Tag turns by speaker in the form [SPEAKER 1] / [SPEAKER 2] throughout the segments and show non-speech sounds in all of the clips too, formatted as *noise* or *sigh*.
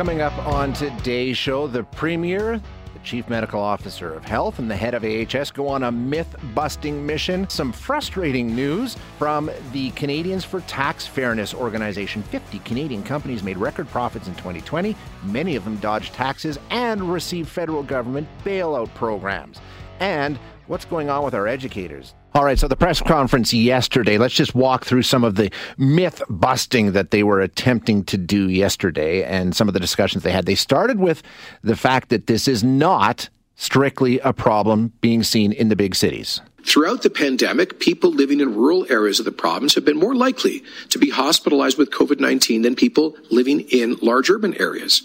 [SPEAKER 1] Coming up on today's show, the Premier, the Chief Medical Officer of Health, and the head of AHS go on a myth busting mission. Some frustrating news from the Canadians for Tax Fairness organization. 50 Canadian companies made record profits in 2020. Many of them dodged taxes and received federal government bailout programs. And what's going on with our educators? All right, so the press conference yesterday, let's just walk through some of the myth busting that they were attempting to do yesterday and some of the discussions they had. They started with the fact that this is not strictly a problem being seen in the big cities.
[SPEAKER 2] Throughout the pandemic, people living in rural areas of the province have been more likely to be hospitalized with COVID 19 than people living in large urban areas.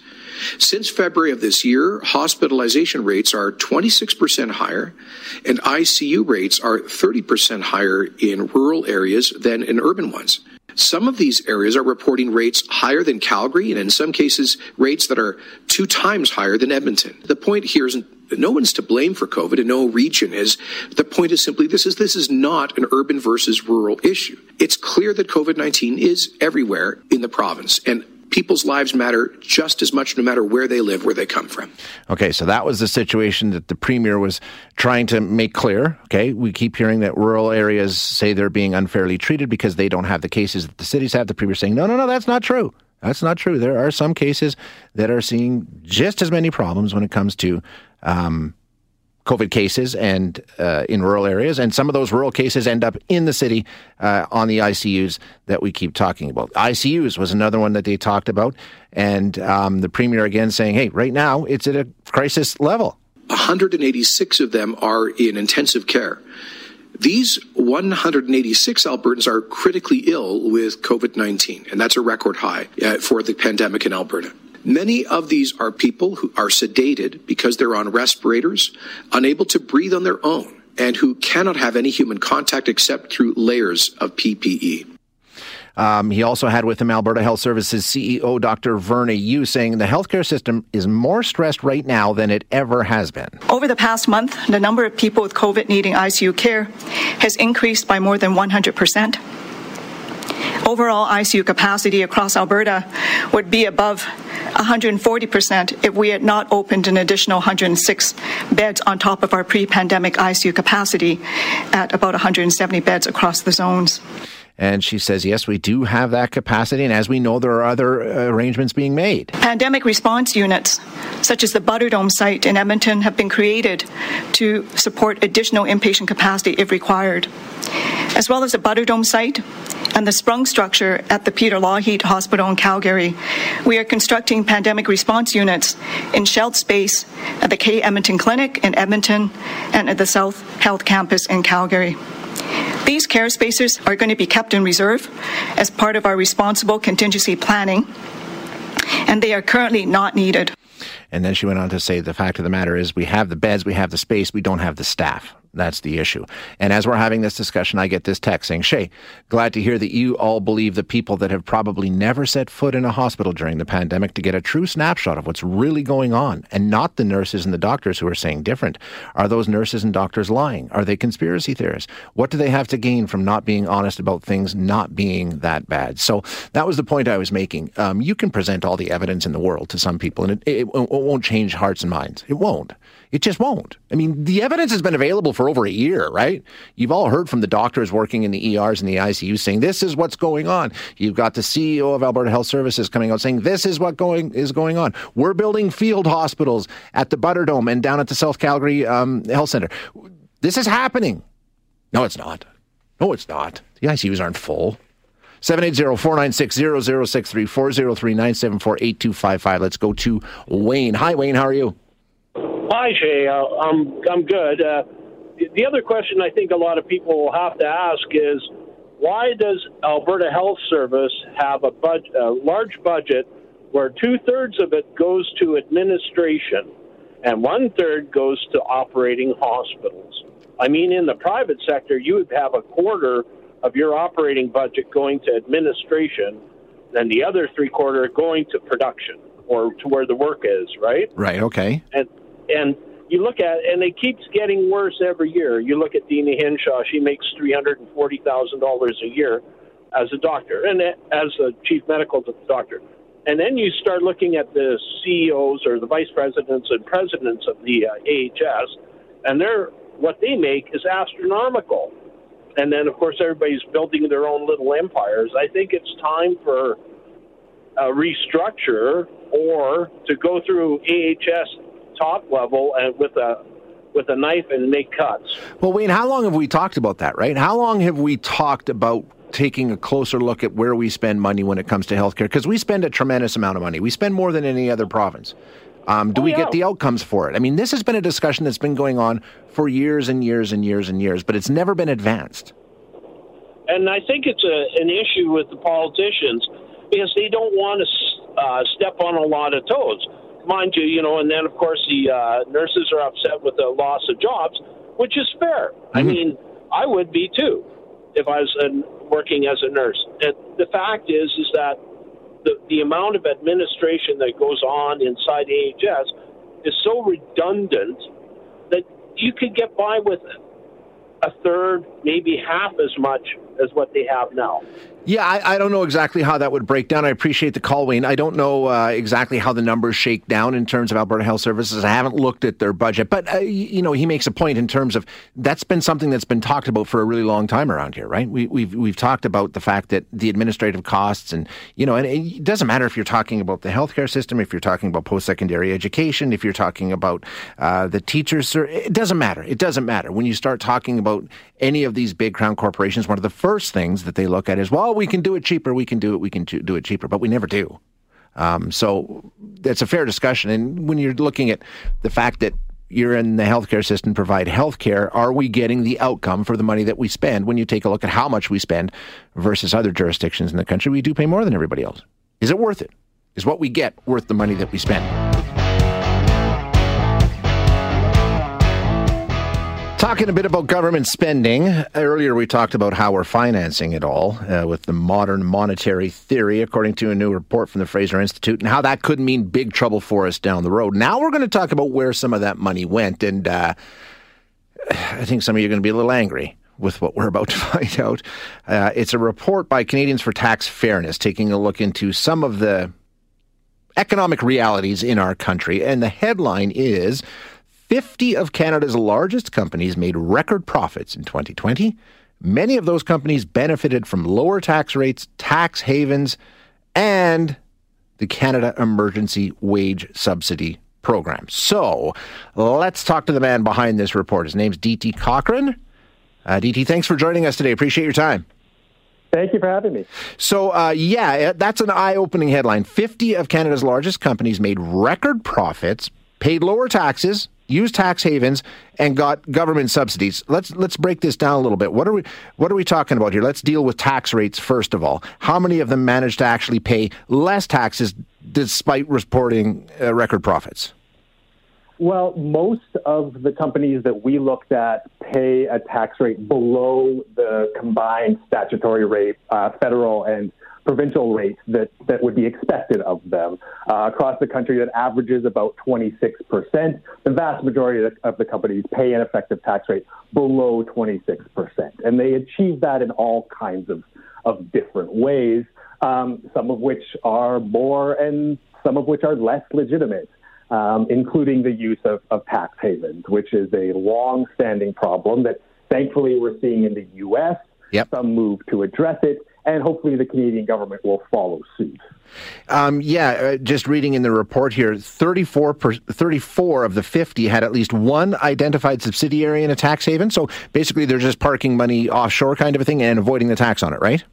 [SPEAKER 2] Since February of this year, hospitalization rates are 26% higher and ICU rates are 30% higher in rural areas than in urban ones. Some of these areas are reporting rates higher than Calgary, and in some cases, rates that are two times higher than Edmonton. The point here is no one's to blame for COVID, and no region is. The point is simply this is this is not an urban versus rural issue. It's clear that COVID nineteen is everywhere in the province, and people's lives matter just as much no matter where they live, where they come from.
[SPEAKER 1] Okay, so that was the situation that the premier was trying to make clear. Okay, we keep hearing that rural areas say they're being unfairly treated because they don't have the cases that the cities have. The premier saying, no, no, no, that's not true. That's not true. There are some cases that are seeing just as many problems when it comes to um, COVID cases and uh, in rural areas, and some of those rural cases end up in the city uh, on the ICUs that we keep talking about. ICUs was another one that they talked about, and um, the premier again saying, "Hey, right now it's at a crisis level."
[SPEAKER 2] 186 of them are in intensive care. These 186 Albertans are critically ill with COVID 19, and that's a record high uh, for the pandemic in Alberta. Many of these are people who are sedated because they're on respirators, unable to breathe on their own, and who cannot have any human contact except through layers of PPE.
[SPEAKER 1] Um, he also had with him Alberta Health Services CEO Dr. Verna Yiu saying the healthcare system is more stressed right now than it ever has been.
[SPEAKER 3] Over the past month, the number of people with COVID needing ICU care has increased by more than 100 percent. Overall ICU capacity across Alberta would be above 140% if we had not opened an additional 106 beds on top of our pre pandemic ICU capacity at about 170 beds across the zones.
[SPEAKER 1] And she says, yes, we do have that capacity. And as we know, there are other uh, arrangements being made.
[SPEAKER 3] Pandemic response units, such as the Butterdome site in Edmonton, have been created to support additional inpatient capacity if required. As well as the Butterdome site, and the sprung structure at the Peter Lougheed Hospital in Calgary. We are constructing pandemic response units in shelled space at the Kaye Edmonton Clinic in Edmonton and at the South Health Campus in Calgary. These care spaces are going to be kept in reserve as part of our responsible contingency planning, and they are currently not needed.
[SPEAKER 1] And then she went on to say the fact of the matter is we have the beds, we have the space, we don't have the staff. That's the issue. And as we're having this discussion, I get this text saying, Shay, glad to hear that you all believe the people that have probably never set foot in a hospital during the pandemic to get a true snapshot of what's really going on and not the nurses and the doctors who are saying different. Are those nurses and doctors lying? Are they conspiracy theorists? What do they have to gain from not being honest about things not being that bad? So that was the point I was making. Um, you can present all the evidence in the world to some people and it, it, it won't change hearts and minds. It won't. It just won't. I mean, the evidence has been available for over a year, right? You've all heard from the doctors working in the ERs and the ICU saying this is what's going on. You've got the CEO of Alberta Health Services coming out saying this is what going is going on. We're building field hospitals at the Butterdome and down at the South Calgary um, Health Center. This is happening. No, it's not. No, it's not. The ICUs aren't full. 780-496-0063, 403-974-8255. Let's go to Wayne. Hi, Wayne. How are you?
[SPEAKER 4] Hi, Jay. Uh, I'm I'm good. Uh, the other question I think a lot of people will have to ask is why does Alberta Health Service have a, budget, a large budget where two thirds of it goes to administration and one third goes to operating hospitals? I mean, in the private sector, you would have a quarter of your operating budget going to administration, and the other three quarter going to production or to where the work is, right?
[SPEAKER 1] Right. Okay.
[SPEAKER 4] And and you look at and it keeps getting worse every year. You look at Deena Hinshaw; she makes three hundred and forty thousand dollars a year as a doctor and as a chief medical doctor. And then you start looking at the CEOs or the vice presidents and presidents of the uh, AHS, and they're what they make is astronomical. And then, of course, everybody's building their own little empires. I think it's time for a restructure or to go through AHS top level and with a with a knife and make cuts.
[SPEAKER 1] Well, Wayne, how long have we talked about that, right? How long have we talked about taking a closer look at where we spend money when it comes to healthcare? Because we spend a tremendous amount of money. We spend more than any other province. Um, do oh, we yeah. get the outcomes for it? I mean, this has been a discussion that's been going on for years and years and years and years, but it's never been advanced.
[SPEAKER 4] And I think it's a, an issue with the politicians because they don't want to uh, step on a lot of toes mind you, you know, and then of course the uh, nurses are upset with the loss of jobs, which is fair. Mm-hmm. I mean, I would be too if I was uh, working as a nurse. And the fact is, is that the the amount of administration that goes on inside AHS is so redundant that you could get by with a third, maybe half as much as what they have now.
[SPEAKER 1] Yeah, I, I, don't know exactly how that would break down. I appreciate the call, Wayne. I don't know uh, exactly how the numbers shake down in terms of Alberta Health Services. I haven't looked at their budget, but uh, you know, he makes a point in terms of that's been something that's been talked about for a really long time around here, right? We, we've we've talked about the fact that the administrative costs, and you know, and it doesn't matter if you're talking about the healthcare system, if you're talking about post-secondary education, if you're talking about uh, the teachers, it doesn't matter. It doesn't matter when you start talking about any of these big crown corporations. One of the first things that they look at is, well, we can do it cheaper, we can do it, we can do it cheaper, but we never do. Um, so that's a fair discussion. And when you're looking at the fact that you're in the healthcare system, provide healthcare, are we getting the outcome for the money that we spend? When you take a look at how much we spend versus other jurisdictions in the country, we do pay more than everybody else. Is it worth it? Is what we get worth the money that we spend? Talking a bit about government spending. Earlier, we talked about how we're financing it all uh, with the modern monetary theory, according to a new report from the Fraser Institute, and how that could mean big trouble for us down the road. Now, we're going to talk about where some of that money went. And uh, I think some of you are going to be a little angry with what we're about to *laughs* find out. Uh, it's a report by Canadians for Tax Fairness, taking a look into some of the economic realities in our country. And the headline is 50 of Canada's largest companies made record profits in 2020. Many of those companies benefited from lower tax rates, tax havens, and the Canada Emergency Wage Subsidy Program. So let's talk to the man behind this report. His name's DT Cochrane. Uh, DT, thanks for joining us today. Appreciate your time.
[SPEAKER 5] Thank you for having me.
[SPEAKER 1] So, uh, yeah, that's an eye opening headline. 50 of Canada's largest companies made record profits, paid lower taxes, used tax havens and got government subsidies. Let's let's break this down a little bit. What are we what are we talking about here? Let's deal with tax rates first of all. How many of them managed to actually pay less taxes despite reporting uh, record profits?
[SPEAKER 5] Well, most of the companies that we looked at pay a tax rate below the combined statutory rate, uh, federal and provincial rates that, that would be expected of them. Uh, across the country, that averages about 26%. The vast majority of the, of the companies pay an effective tax rate below 26%. And they achieve that in all kinds of, of different ways, um, some of which are more and some of which are less legitimate. Um, including the use of, of tax havens, which is a long standing problem that thankfully we're seeing in the U.S. Yep. Some move to address it and hopefully the Canadian government will follow suit.
[SPEAKER 1] Um, yeah, uh, just reading in the report here, 34, per, 34 of the 50 had at least one identified subsidiary in a tax haven. So basically, they're just parking money offshore, kind of a thing, and avoiding the tax on it, right?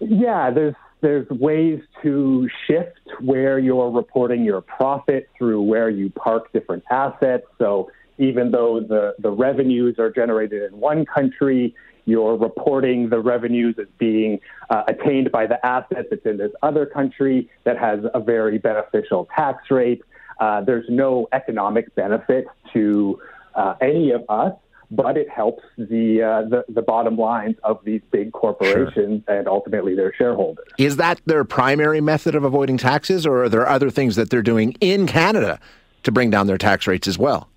[SPEAKER 5] Yeah, there's there's ways to shift where you're reporting your profit through where you park different assets. So even though the, the revenues are generated in one country, you're reporting the revenues as being uh, attained by the assets. that's in this other country that has a very beneficial tax rate. Uh, there's no economic benefit to uh, any of us, but it helps the, uh, the, the bottom lines of these big corporations sure. and ultimately their shareholders.
[SPEAKER 1] Is that their primary method of avoiding taxes, or are there other things that they're doing in Canada to bring down their tax rates as well?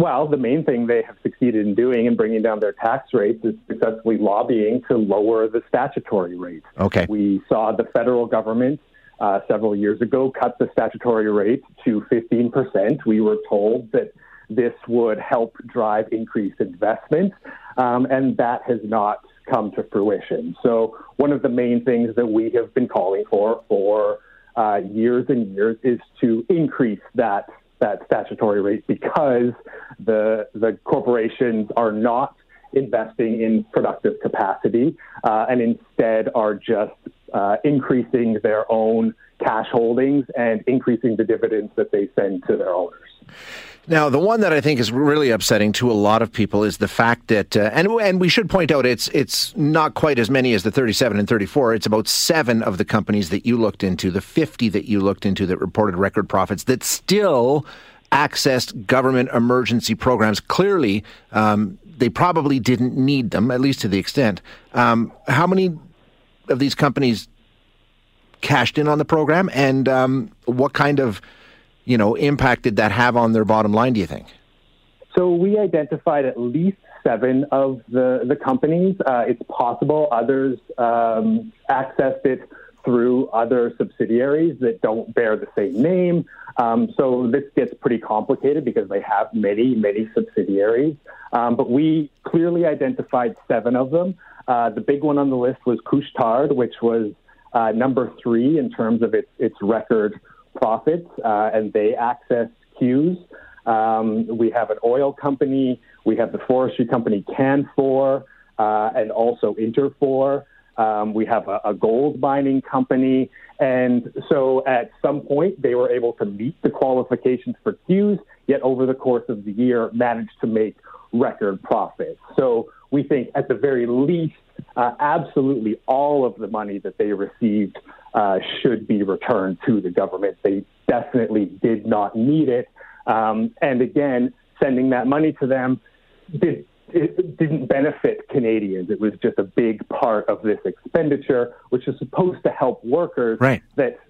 [SPEAKER 5] Well, the main thing they have succeeded in doing in bringing down their tax rates is successfully lobbying to lower the statutory rate.
[SPEAKER 1] Okay.
[SPEAKER 5] We saw the federal government uh, several years ago cut the statutory rate to 15%. We were told that this would help drive increased investment, um, and that has not come to fruition. So, one of the main things that we have been calling for for uh, years and years is to increase that that statutory rate because the the corporations are not investing in productive capacity uh, and instead are just uh, increasing their own cash holdings and increasing the dividends that they send to their owners.
[SPEAKER 1] Now, the one that I think is really upsetting to a lot of people is the fact that, uh, and and we should point out, it's it's not quite as many as the 37 and 34. It's about seven of the companies that you looked into, the 50 that you looked into that reported record profits that still accessed government emergency programs. Clearly, um, they probably didn't need them, at least to the extent. Um, how many of these companies cashed in on the program, and um, what kind of you know, impact did that have on their bottom line, do you think?
[SPEAKER 5] So we identified at least seven of the, the companies. Uh, it's possible others um, accessed it through other subsidiaries that don't bear the same name. Um, so this gets pretty complicated because they have many, many subsidiaries. Um, but we clearly identified seven of them. Uh, the big one on the list was Couche-Tard, which was uh, number three in terms of its, its record profits, uh, and they access CEWS. Um, we have an oil company, we have the forestry company Canfor, uh, and also Interfor. Um, we have a, a, gold mining company. And so at some point, they were able to meet the qualifications for CEWS, yet over the course of the year, managed to make record profits. So we think at the very least, uh, absolutely all of the money that they received uh, should be returned to the government. They definitely did not need it. Um, and again, sending that money to them did, it didn't benefit Canadians. It was just a big part of this expenditure, which is supposed to help workers.
[SPEAKER 1] Right.
[SPEAKER 5] That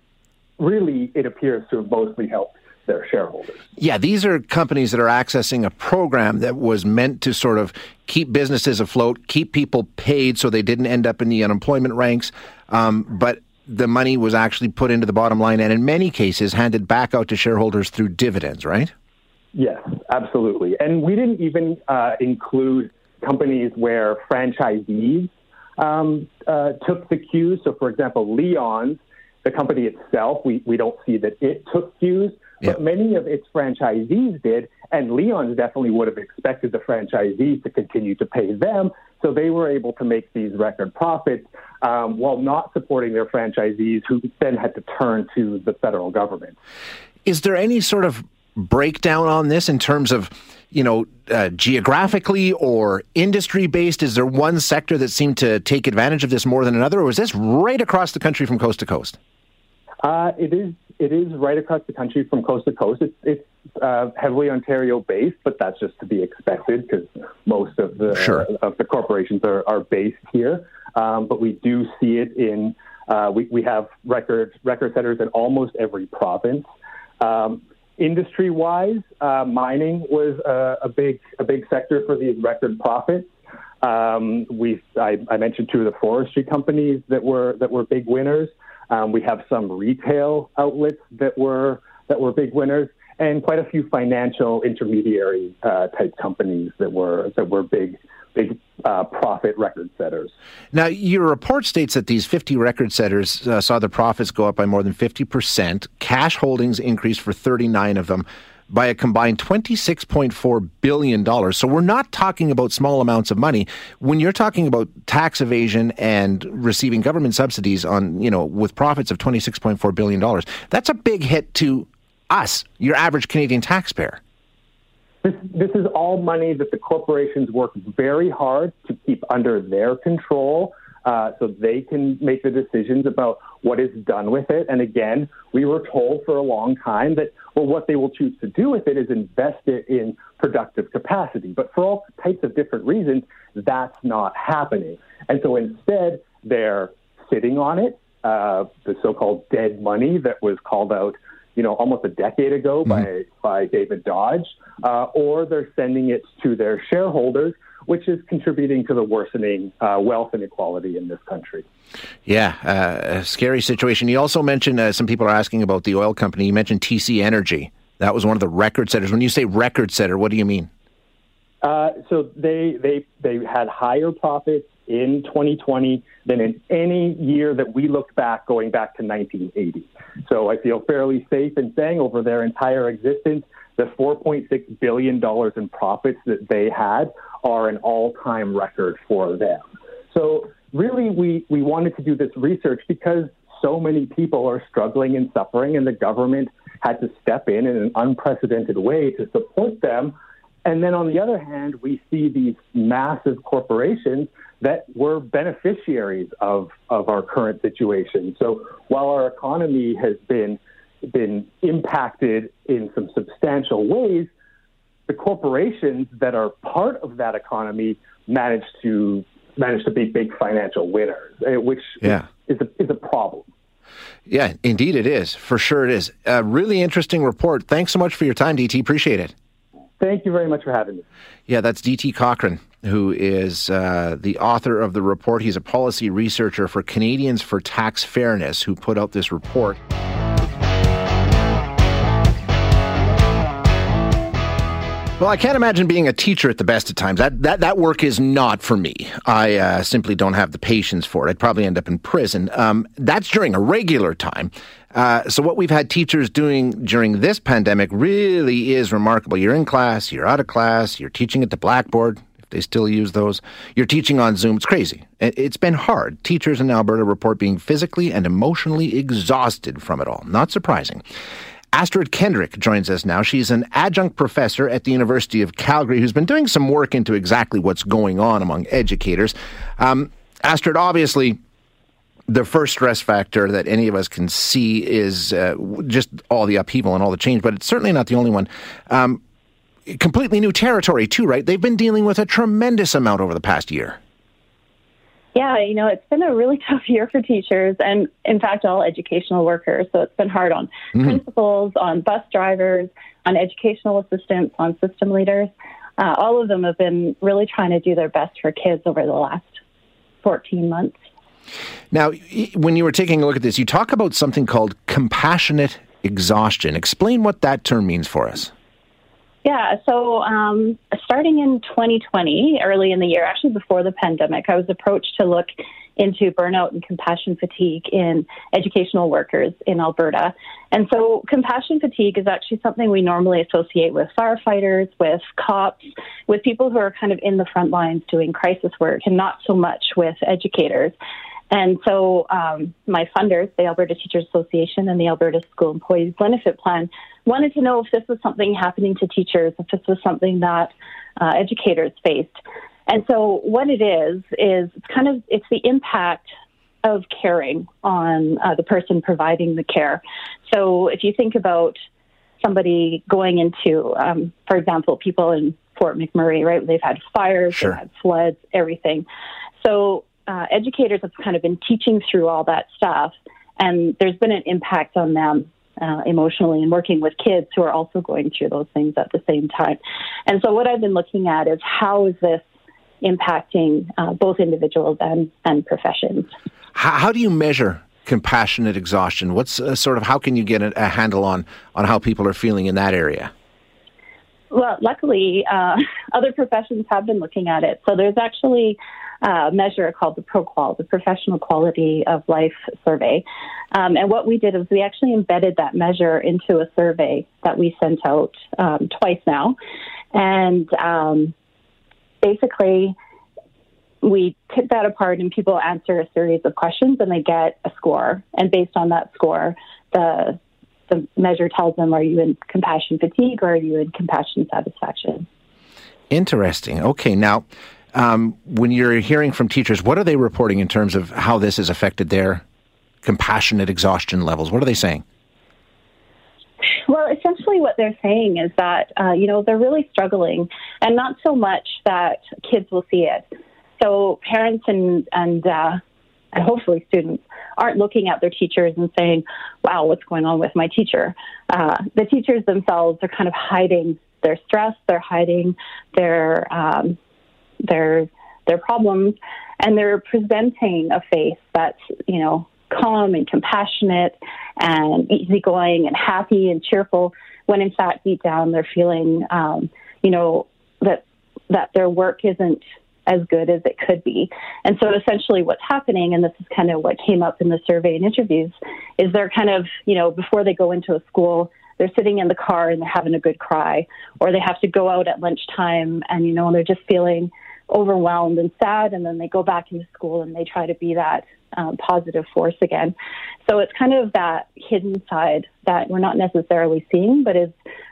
[SPEAKER 5] really, it appears to have mostly helped their shareholders.
[SPEAKER 1] Yeah, these are companies that are accessing a program that was meant to sort of keep businesses afloat, keep people paid so they didn't end up in the unemployment ranks. Um, but the money was actually put into the bottom line and in many cases handed back out to shareholders through dividends, right?
[SPEAKER 5] Yes, absolutely. And we didn't even uh, include companies where franchisees um, uh, took the CEWS. So, for example, Leon's, the company itself, we, we don't see that it took CEWS, but many of its franchisees did, and Leon's definitely would have expected the franchisees to continue to pay them. So they were able to make these record profits um, while not supporting their franchisees, who then had to turn to the federal government.
[SPEAKER 1] Is there any sort of breakdown on this in terms of, you know, uh, geographically or industry based? Is there one sector that seemed to take advantage of this more than another, or is this right across the country from coast to coast?
[SPEAKER 5] Uh, it is it is right across the country from coast to coast. It's, it's uh, heavily Ontario based, but that's just to be expected because most of the
[SPEAKER 1] sure.
[SPEAKER 5] uh, of the corporations are, are based here. Um, but we do see it in uh, we, we have record record setters in almost every province. Um, industry wise, uh, mining was a, a, big a big sector for these record profits. Um, we I, I mentioned two of the forestry companies that were that were big winners. Um, we have some retail outlets that were that were big winners, and quite a few financial intermediary uh, type companies that were that were big big uh, profit record setters.
[SPEAKER 1] Now, your report states that these 50 record setters uh, saw their profits go up by more than 50%. Cash holdings increased for 39 of them by a combined $26.4 billion. So we're not talking about small amounts of money. When you're talking about tax evasion and receiving government subsidies on, you know, with profits of $26.4 billion, that's a big hit to us, your average Canadian taxpayer.
[SPEAKER 5] This, this is all money that the corporations work very hard to keep under their control uh, so they can make the decisions about what is done with it. And again, we were told for a long time that, well, what they will choose to do with it is invest it in productive capacity. But for all types of different reasons, that's not happening. And so instead, they're sitting on it, uh, the so called dead money that was called out you know, almost a decade ago mm-hmm. by, by David Dodge, uh, or they're sending it to their shareholders, which is contributing to the worsening uh, wealth inequality in this country.
[SPEAKER 1] Yeah, uh, a scary situation. You also mentioned uh, some people are asking about the oil company. You mentioned TC Energy. That was one of the record setters. When you say record setter, what do you mean?
[SPEAKER 5] Uh, so they they they had higher profits in 2020 than in any year that we looked back going back to 1980. So I feel fairly safe in saying over their entire existence, the 4.6 billion dollars in profits that they had are an all-time record for them. So really, we we wanted to do this research because so many people are struggling and suffering, and the government had to step in in an unprecedented way to support them and then on the other hand, we see these massive corporations that were beneficiaries of, of our current situation. So while our economy has been been impacted in some substantial ways, the corporations that are part of that economy manage to manage to be big financial winners, eh, which yeah. is, a, is a problem.
[SPEAKER 1] Yeah, indeed it is. For sure it is. A really interesting report. Thanks so much for your time, DT. Appreciate it.
[SPEAKER 5] Thank you very much for having me.
[SPEAKER 1] Yeah, that's DT Cochrane, who is uh, the author of the report. He's a policy researcher for Canadians for Tax Fairness, who put out this report. Well, I can't imagine being a teacher at the best of times. That that, that work is not for me. I uh, simply don't have the patience for it. I'd probably end up in prison. Um, that's during a regular time. Uh, so what we've had teachers doing during this pandemic really is remarkable. You're in class, you're out of class, you're teaching at the blackboard. If they still use those, you're teaching on Zoom. It's crazy. It's been hard. Teachers in Alberta report being physically and emotionally exhausted from it all. Not surprising. Astrid Kendrick joins us now. She's an adjunct professor at the University of Calgary who's been doing some work into exactly what's going on among educators. Um, Astrid, obviously, the first stress factor that any of us can see is uh, just all the upheaval and all the change, but it's certainly not the only one. Um, completely new territory, too, right? They've been dealing with a tremendous amount over the past year.
[SPEAKER 6] Yeah, you know, it's been a really *laughs* tough year for teachers and, in fact, all educational workers. So it's been hard on mm-hmm. principals, on bus drivers, on educational assistants, on system leaders. Uh, all of them have been really trying to do their best for kids over the last 14 months.
[SPEAKER 1] Now, when you were taking a look at this, you talk about something called compassionate exhaustion. Explain what that term means for us.
[SPEAKER 6] Yeah, so um, starting in 2020, early in the year, actually before the pandemic, I was approached to look into burnout and compassion fatigue in educational workers in Alberta. And so, compassion fatigue is actually something we normally associate with firefighters, with cops, with people who are kind of in the front lines doing crisis work, and not so much with educators. And so um, my funders, the Alberta Teachers Association and the Alberta School Employees Benefit Plan, wanted to know if this was something happening to teachers, if this was something that uh, educators faced. And so what it is is it's kind of it's the impact of caring on uh, the person providing the care. So if you think about somebody going into, um, for example, people in Fort McMurray, right? They've had fires, sure. they've had floods, everything. So uh, educators have kind of been teaching through all that stuff, and there's been an impact on them uh, emotionally and working with kids who are also going through those things at the same time. And so, what I've been looking at is how is this impacting uh, both individuals and, and professions.
[SPEAKER 1] How, how, do you measure compassionate exhaustion? What's uh, sort of how can you get a, a, handle on on how people are feeling in that area?
[SPEAKER 6] Well, luckily, uh, *laughs* other professions have been looking at it. So there's actually uh, measure called the ProQOL, the Professional Quality of Life Survey. Um, and what we did is we actually embedded that measure into a survey that we sent out um, twice now. And um, basically, we took that apart and people answer a series of questions and they get a score. And based on that score, the the measure tells them are you in compassion fatigue or are you in compassion satisfaction.
[SPEAKER 1] Interesting. Okay, now um, when you're hearing from teachers, what are they reporting in terms of how this has affected their compassionate exhaustion levels? What are they saying?
[SPEAKER 6] Well, essentially, what they're saying is that uh, you know they're really struggling, and not so much that kids will see it. So parents and and uh, and hopefully students aren't looking at their teachers and saying, wow, what's going on with my teacher? Uh, the teachers themselves are kind of hiding their stress, they're hiding their, um, their, their problems, and they're presenting a face that's, you know, calm and compassionate and easygoing and happy and cheerful when in fact deep down they're feeling um, you know that that their work isn't as good as it could be. And so essentially what's happening, and this is kind of what came up in the survey and interviews, is they're kind of, you know, before they go into a school, they're sitting in the car and they're having a good cry, or they have to go out at lunchtime and, you know, they're just feeling overwhelmed and sad, and then they go back into school and they try to be that um, positive force again. So it's kind of that hidden side that we're not necessarily seeing, but is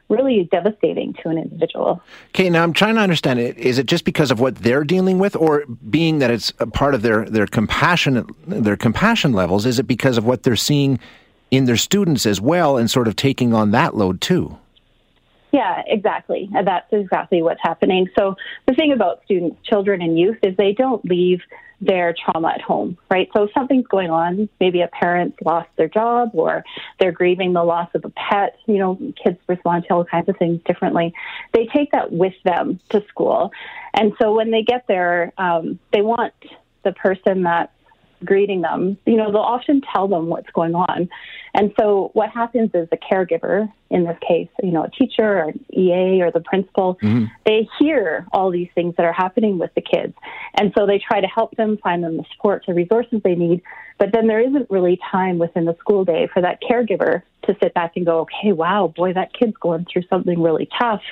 [SPEAKER 6] really devastating to an individual.
[SPEAKER 1] Okay, now I'm trying to understand it. Is it just because of what they're dealing with, or being that it's a part of their their compassion their compassion levels? Is it because of what they're seeing in their students as well, and sort of taking on that load too?
[SPEAKER 6] Yeah, exactly. That's exactly what's happening. So the thing about students, children, and youth is they don't leave their trauma at home, right? So something's going on, maybe a parent lost their job or they're grieving the loss of a pet, you know, kids respond to all kinds of things differently. They take that with them to school. And so when they get there, um, they want the person that greeting them, you know, they'll often tell them what's going on. And so what happens is the caregiver, in this case, you know, a teacher or an EA or the principal, mm-hmm. they hear all these things that are happening with the kids. And so they try to help them, find them the supports or resources they need. But then there isn't really time within the school day for that caregiver to sit back and go, okay, wow, boy, that kid's going through something really tough.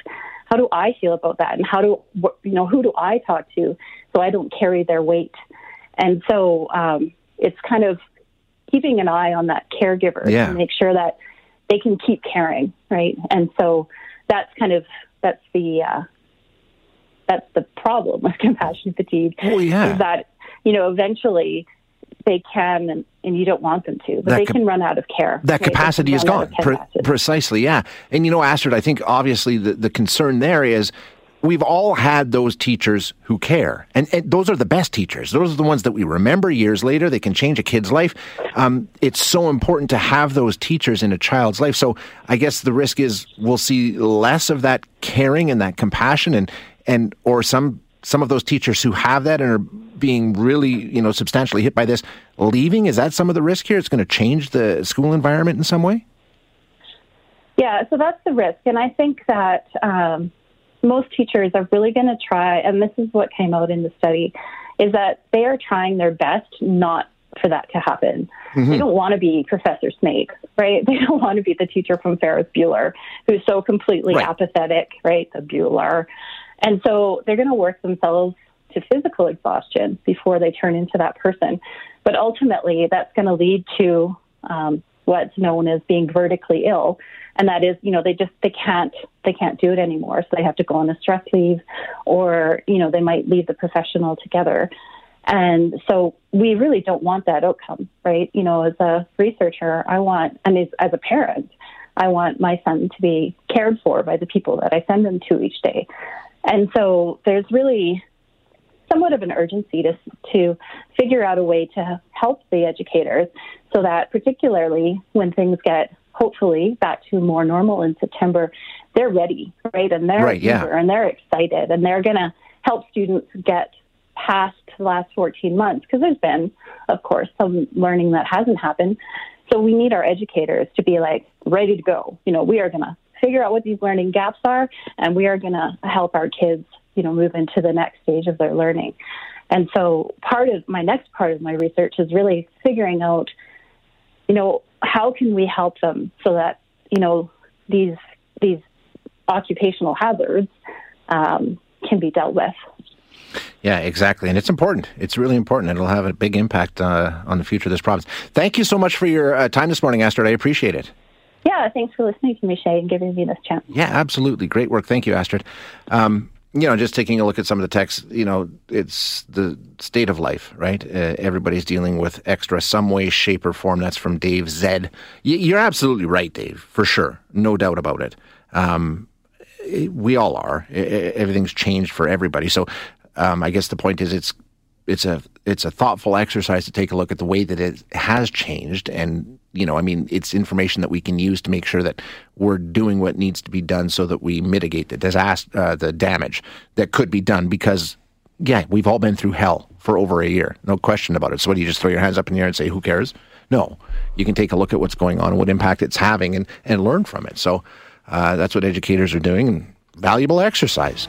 [SPEAKER 6] How do I feel about that? And how do, you know, who do I talk to so I don't carry their weight? And so um, it's kind of keeping an eye on that caregiver
[SPEAKER 1] yeah.
[SPEAKER 6] to make sure that they can keep caring, right? And so that's kind of that's the uh, that's the problem with *laughs* compassion fatigue.
[SPEAKER 1] Oh yeah,
[SPEAKER 6] is that you know eventually they can and, and you don't want them to, but that they can run out of care.
[SPEAKER 1] That right? capacity is gone. Pre- precisely, yeah. And you know, Astrid, I think obviously the, the concern there is we've all had those teachers who care. And, and, those are the best teachers. Those are the ones that we remember years later. They can change a kid's life. Um, it's so important to have those teachers in a child's life. So I guess the risk is we'll see less of that caring and that compassion and, and, or some, some of those teachers who have that and are being really, you know, substantially hit by this leaving. Is that some of the risk here? It's going to change the school environment in some way?
[SPEAKER 6] Yeah, so that's the risk. And I think that, um, most teachers are really going to try, and this is what came out in the study, is that they are trying their best not for that to happen. Mm-hmm. They don't want to be Professor Snape, right? *laughs* They don't want to be the teacher from Ferris Bueller who's so completely right. apathetic, right? The Bueller. And so they're going to work themselves to physical exhaustion before they turn into that person. But ultimately, that's going to lead to um, what's known as being vertically ill, and that is, you know, they just they can't they can't do it anymore, so they have to go on a stress leave, or you know, they might leave the profession altogether. And so we really don't want that outcome, right? You know, as a researcher, I want, and as, as a parent, I want my son to be cared for by the people that I send him to each day. And so there's really somewhat of an urgency to, to figure out a way to help the educators so that particularly when things get hopefully back to more normal in September, they're ready, right? And they're
[SPEAKER 1] right, yeah.
[SPEAKER 6] and they're excited and they're going to help students get past the last 14 months because there's been, of course, some learning that hasn't happened. So we need our educators to be like ready to go. You know, we are going to figure out what these learning gaps are and we are going to help our kids, you know, move into the next stage of their learning. And so part of my next part of my research is really figuring out, you know, how can we help them so that you know these these occupational hazards um, can be dealt with.
[SPEAKER 1] Yeah, exactly. And it's important. It's really important. It'll have a big impact uh, on the future of this province. Thank you so much for your uh, time this morning, Astrid. I appreciate it.
[SPEAKER 6] Yeah, thanks for listening to me, Shay, and giving me this chance.
[SPEAKER 1] Yeah, absolutely. Great work. Thank you, Astrid. Um, you know, just taking a look at some of the text, you know, it's the state of life, right? Uh, everybody's dealing with extra, some way, shape, or form. That's from Dave Zed. You're absolutely right, Dave, for sure. No doubt about it. Um, we all are. Everything's changed for everybody. So um, I guess the point is it's it's a it's a thoughtful exercise to take a look at the way that it has changed. And you know i mean it's information that we can use to make sure that we're doing what needs to be done so that we mitigate the disaster uh, the damage that could be done. Because yeah we've all been through hell for over a year. No question about it. So what do you just throw your hands up in the air and say who cares? No. You can take a look at what's going on and what impact it's having and and learn from it. So uh, that's what educators are doing and valuable exercise